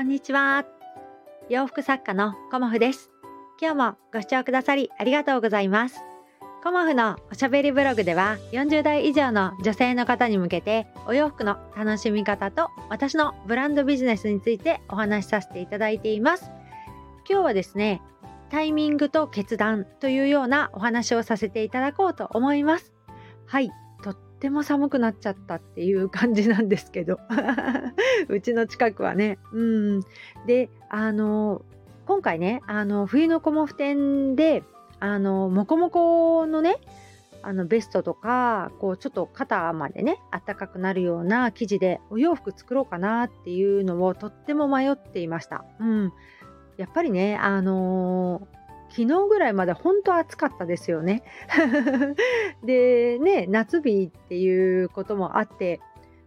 こんにちは。洋服作家のコモフです。今日もご視聴くださりありがとうございます。コモフのおしゃべりブログでは40代以上の女性の方に向けてお洋服の楽しみ方と私のブランドビジネスについてお話しさせていただいています。今日はですね、タイミングと決断というようなお話をさせていただこうと思います。はい、っても寒くなっちゃったっていう感じなんですけど うちの近くはね。うん、であの今回ねあの冬のコモフ展であのモコモコのねあのベストとかこうちょっと肩までねあったかくなるような生地でお洋服作ろうかなっていうのをとっても迷っていました。うん、やっぱりね、あのー、昨日ぐらいまで本当暑かったですよね。でね夏日っていうこともあって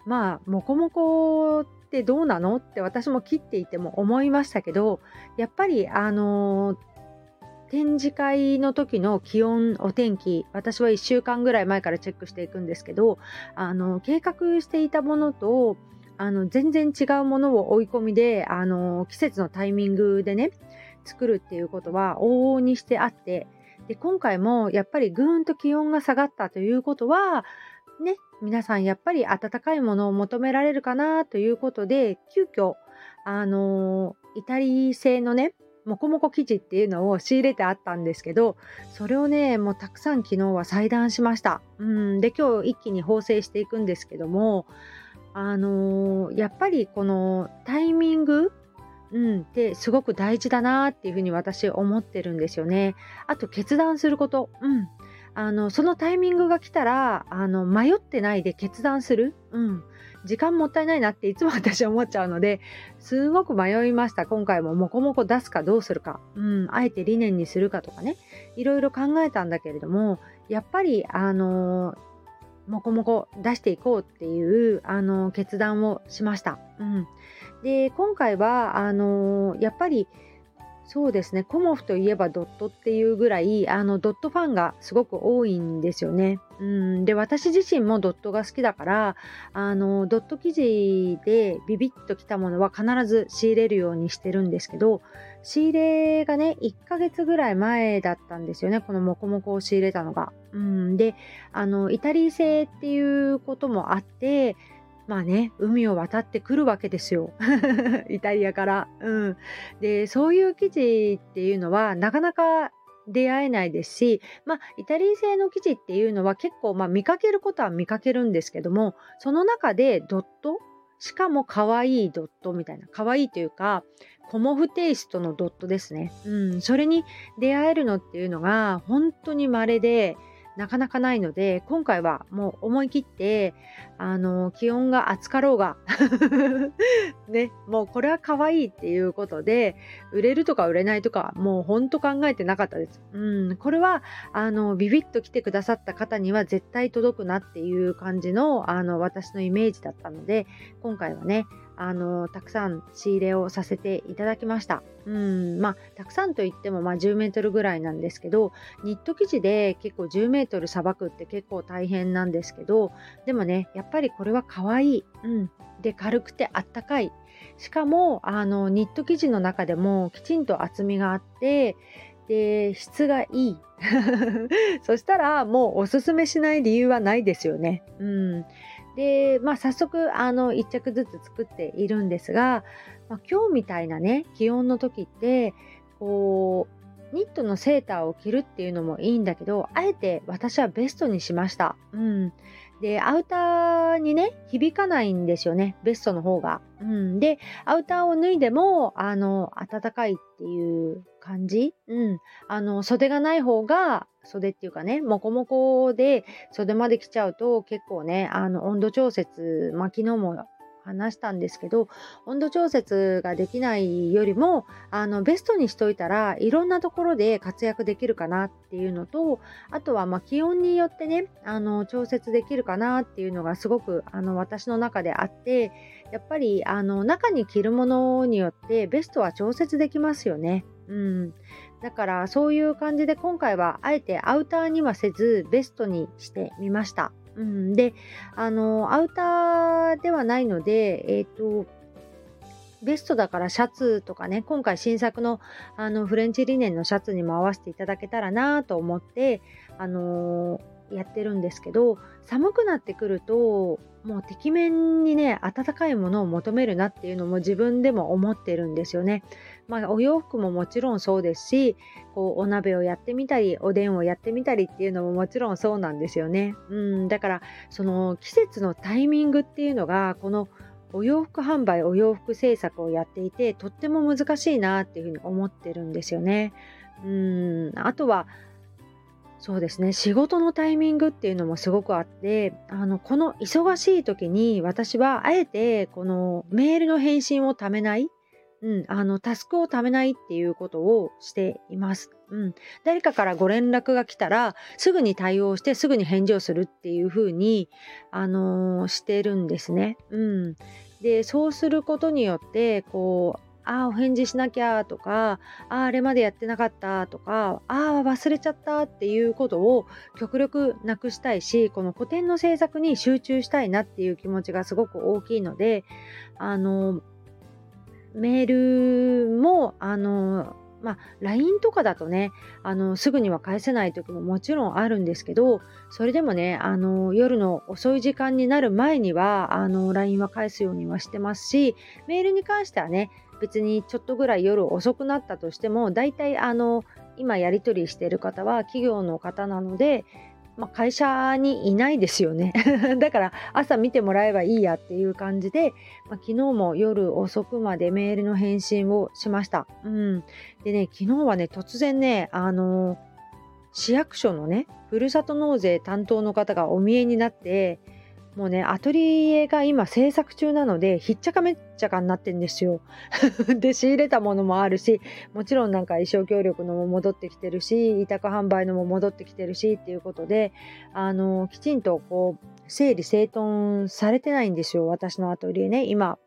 まあモコモコってどうなのって私も切っていても思いましたけどやっぱりあの、展示会の時の気温お天気私は1週間ぐらい前からチェックしていくんですけどあの計画していたものとあの全然違うものを追い込みであの季節のタイミングでね作るっていうことは往々にしてあってで今回もやっぱりぐーんと気温が下がったということはね皆さんやっぱり温かいものを求められるかなということで急遽あのイタリー製のねもこもこ生地っていうのを仕入れてあったんですけどそれをねもうたくさん昨日は裁断しました。うんで今日一気に縫製していくんですけどもあのー、やっぱりこのタイミングうん、ってすごく大事だなっていうふうに私思ってるんですよね。あと決断すること、うん、あのそのタイミングが来たらあの迷ってないで決断する、うん、時間もったいないなっていつも私は思っちゃうのですごく迷いました。今回もモコモコ出すかどうするか、うん、あえて理念にするかとかね。いろいろ考えたんだけれどもやっぱりあのーもこもこ出していこうっていうあの決断をしました。うん、で今回はあのやっぱりそうですねコモフといえばドットっていうぐらいあのドットファンがすごく多いんですよね。うん、で私自身もドットが好きだからあのドット生地でビビッときたものは必ず仕入れるようにしてるんですけど仕入れがね1ヶ月ぐらい前だったんですよねこのモコモコを仕入れたのが。うん、であのイタリー製っていうこともあってまあね、海を渡ってくるわけですよ。イタリアから。うん。で、そういう生地っていうのはなかなか出会えないですし、まあ、イタリー製の生地っていうのは結構、まあ、見かけることは見かけるんですけども、その中でドットしかも可愛いドットみたいな、可愛いというか、コモフテイストのドットですね。うん、それに出会えるのっていうのが本当に稀で、なかなかないので今回はもう思い切ってあの気温が暑かろうが ねもうこれは可愛いっていうことで売れるとか売れないとかもうほんと考えてなかったです。うんこれはあのビビッと来てくださった方には絶対届くなっていう感じのあの私のイメージだったので今回はねあのたくさん仕入れをさせていただきました。うんまあ、たくさんといっても、まあ、10メートルぐらいなんですけどニット生地で結構10メートルさばくって結構大変なんですけどでもねやっぱりこれは可愛い、うん、で軽くてあったかい。しかもあのニット生地の中でもきちんと厚みがあってで質がいい。そしたらもうおすすめしない理由はないですよね。うん。で、まあ、早速あの1着ずつ作っているんですが、まあ、今日みたいなね気温の時ってこうニットのセーターを着るっていうのもいいんだけどあえて私はベストにしました。うん、でアウターにね響かないんですよねベストの方が。うん、でアウターを脱いでもあの暖かいっていう感じ、うん、あの袖がない方が袖っていうかねもこもこで袖まで来ちゃうと結構ねあの温度調節、まあ、昨日も話したんですけど温度調節ができないよりもあのベストにしといたらいろんなところで活躍できるかなっていうのとあとはま気温によってねあの調節できるかなっていうのがすごくあの私の中であってやっぱりあの中に着るものによってベストは調節できますよね。うん、だからそういう感じで今回はあえてアウターにはせずベストにしてみました。うん、であのアウターではないので、えっ、ー、とベストだからシャツとかね今回新作のあのフレンチリネンのシャツにも合わせていただけたらなと思ってあのーやってるんですけど寒くなってくるともうてきめんにね暖かいものを求めるなっていうのも自分でも思ってるんですよね。まあ、お洋服ももちろんそうですしこうお鍋をやってみたりおでんをやってみたりっていうのももちろんそうなんですよね。うんだからその季節のタイミングっていうのがこのお洋服販売お洋服制作をやっていてとっても難しいなっていうふうに思ってるんですよね。うんあとはそうですね仕事のタイミングっていうのもすごくあってあのこの忙しい時に私はあえてこのメールの返信をためない、うん、あのタスクをためないっていうことをしています。うん、誰かからご連絡が来たらすぐに対応してすぐに返事をするっていうふうに、あのー、してるんですね。うん、でそうすることによってこうああ、お返事しなきゃとか、ああ、あれまでやってなかったとか、ああ、忘れちゃったっていうことを極力なくしたいし、この古典の制作に集中したいなっていう気持ちがすごく大きいので、あの、メールも、あの、まあ、LINE とかだとねあのすぐには返せない時ももちろんあるんですけどそれでもねあの夜の遅い時間になる前にはあの LINE は返すようにはしてますしメールに関してはね別にちょっとぐらい夜遅くなったとしても大体あの今やり取りしている方は企業の方なので、まあ、会社にいないですよね だから朝見てもらえばいいやっていう感じで、まあ、昨日も夜遅くまでメールの返信をしました。うん、でね昨日はね突然ねあの市役所のねふるさと納税担当の方がお見えになってもうね、アトリエが今制作中なので、ひっちゃかめっちゃかになってんですよ。で、仕入れたものもあるし、もちろんなんか衣装協力のも戻ってきてるし、委託販売のも戻ってきてるしっていうことで、あの、きちんとこう、整理整頓されてないんですよ、私のアトリエね、今。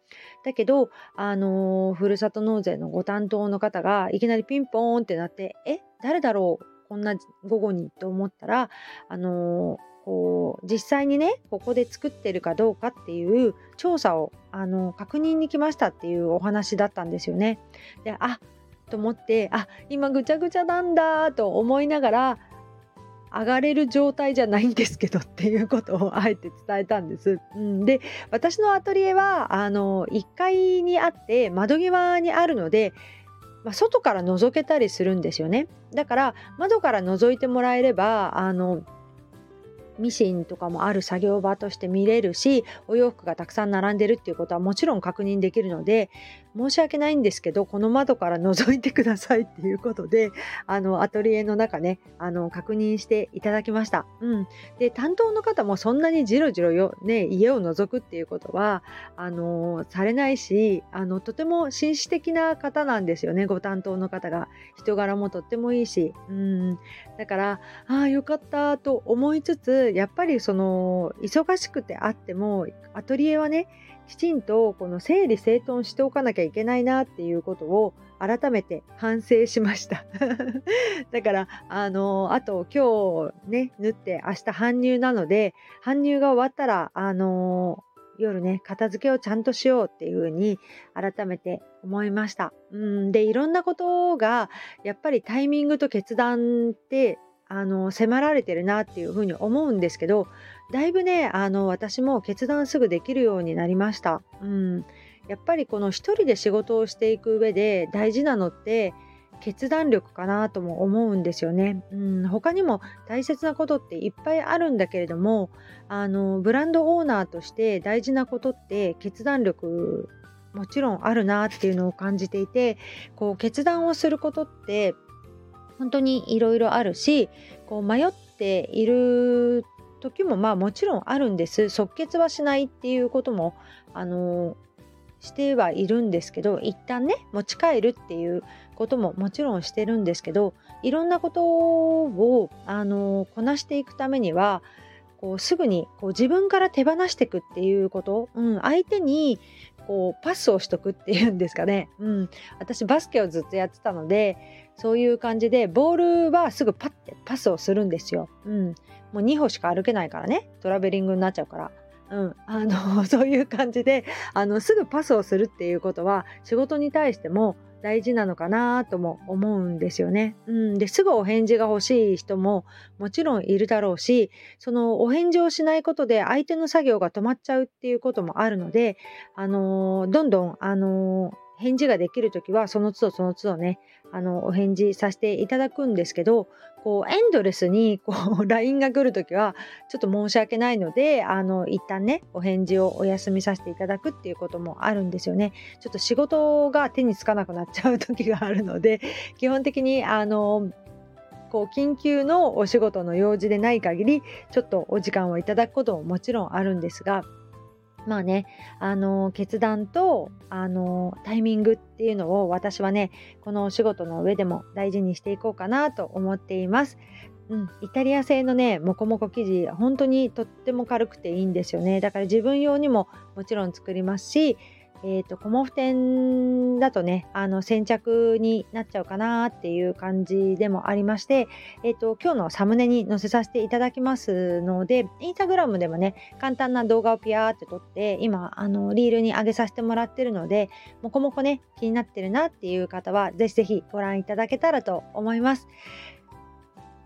だけど、あのふるさと納税のご担当の方がいきなりピンポーンってなって、え、誰だろうこんな午後にと思ったら、あのーこう実際にねここで作ってるかどうかっていう調査をあの確認に来ましたっていうお話だったんですよね。であと思ってあ今ぐちゃぐちゃなんだと思いながら上がれる状態じゃないんですけどっていうことをあえて伝えたんです。うん、で私のアトリエはあの1階にあって窓際にあるのでまあ、外から覗けたりするんですよねだから窓から覗いてもらえればあのミシンとかもある作業場として見れるしお洋服がたくさん並んでるっていうことはもちろん確認できるので申し訳ないんですけどこの窓から覗いてくださいっていうことであのアトリエの中ねあの確認していただきました。うん、で担当の方もそんなにじろじろよ、ね、家を覗くっていうことはあのされないしあのとても紳士的な方なんですよねご担当の方が。人柄もとってもいいし、うん、だからああよかったと思いつつやっぱりその忙しくてあってもアトリエはねきちんとこの整理整頓しておかなきゃいけないなっていうことを改めて反省しました だからあのあと今日ね縫って明日搬入なので搬入が終わったらあの夜ね片付けをちゃんとしようっていうふうに改めて思いました。うんでいろんなことがやっぱりタイミングと決断ってあの迫られてるなっていうふうに思うんですけどだいぶねあの私も決断すぐできるようになりました。うん、やっぱりこの一人で仕事をしていく上で大事なのって決断力かなとも思うんですよね。うん、他にも大切なことっていっぱいあるんだけれどもあのブランドオーナーとして大事なことって決断力もちろんあるなっていうのを感じていてこう決断をすることって本当にいろいろあるしこう迷っている時もまあもちろんあるんです。即決はしないっていうこともあのしてはいるんですけど一旦ね持ち帰るっていうことももちろんしてるんですけどいろんなことをあのこなしていくためにはこうすぐにこう自分から手放していくっていうこと、うん、相手にこうパスをしとくっていうんですかね、うん、私バスケをずっとやってたのでそういう感じでボールはすぐパッてパスをするんですよ。うん、もう2歩しか歩けないからねトラベリングになっちゃうから。うん、あの そういう感じであのすぐパスをするっていうことは仕事に対しても大事なのかなとも思うんですよね。うん、ですぐお返事が欲しい人ももちろんいるだろうしそのお返事をしないことで相手の作業が止まっちゃうっていうこともあるので、あの、どんどん、あのー返事ができる時はその都度その都度ねあのお返事させていただくんですけどこうエンドレスにこう LINE が来る時はちょっと申し訳ないのであの一旦ねお返事をお休みさせていただくっていうこともあるんですよね。ちょっと仕事が手につかなくなっちゃう時があるので 基本的にあのこう緊急のお仕事の用事でない限りちょっとお時間をいただくことももちろんあるんですがまあね、あの決断とあのタイミングっていうのを私はねこのお仕事の上でも大事にしていこうかなと思っています。うん、イタリア製のねモコモコ生地本当にとっても軽くていいんですよねだから自分用にももちろん作りますしえーと、コモフ店だとねあの先着になっちゃうかなっていう感じでもありまして、えーと、今日のサムネに載せさせていただきますのでインスタグラムでもね簡単な動画をピヤーって撮って今あのリールに上げさせてもらってるのでもこもこね気になってるなっていう方はぜひぜひご覧いただけたらと思います。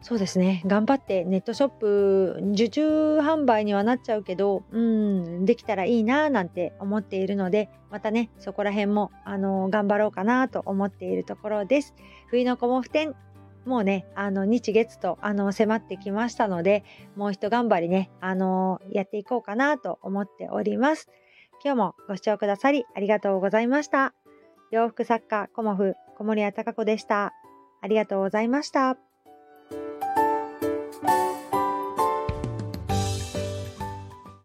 そうですね。頑張ってネットショップ受注販売にはなっちゃうけどうんできたらいいななんて思っているのでまたねそこら辺もあの頑張ろうかなと思っているところです。冬のコモフ展もうねあの日月とあの迫ってきましたのでもう一頑張りねあのやっていこうかなと思っております。今日もご視聴くださりありがとうございました。洋服作家コモフ小森屋隆子でした。ありがとうございました。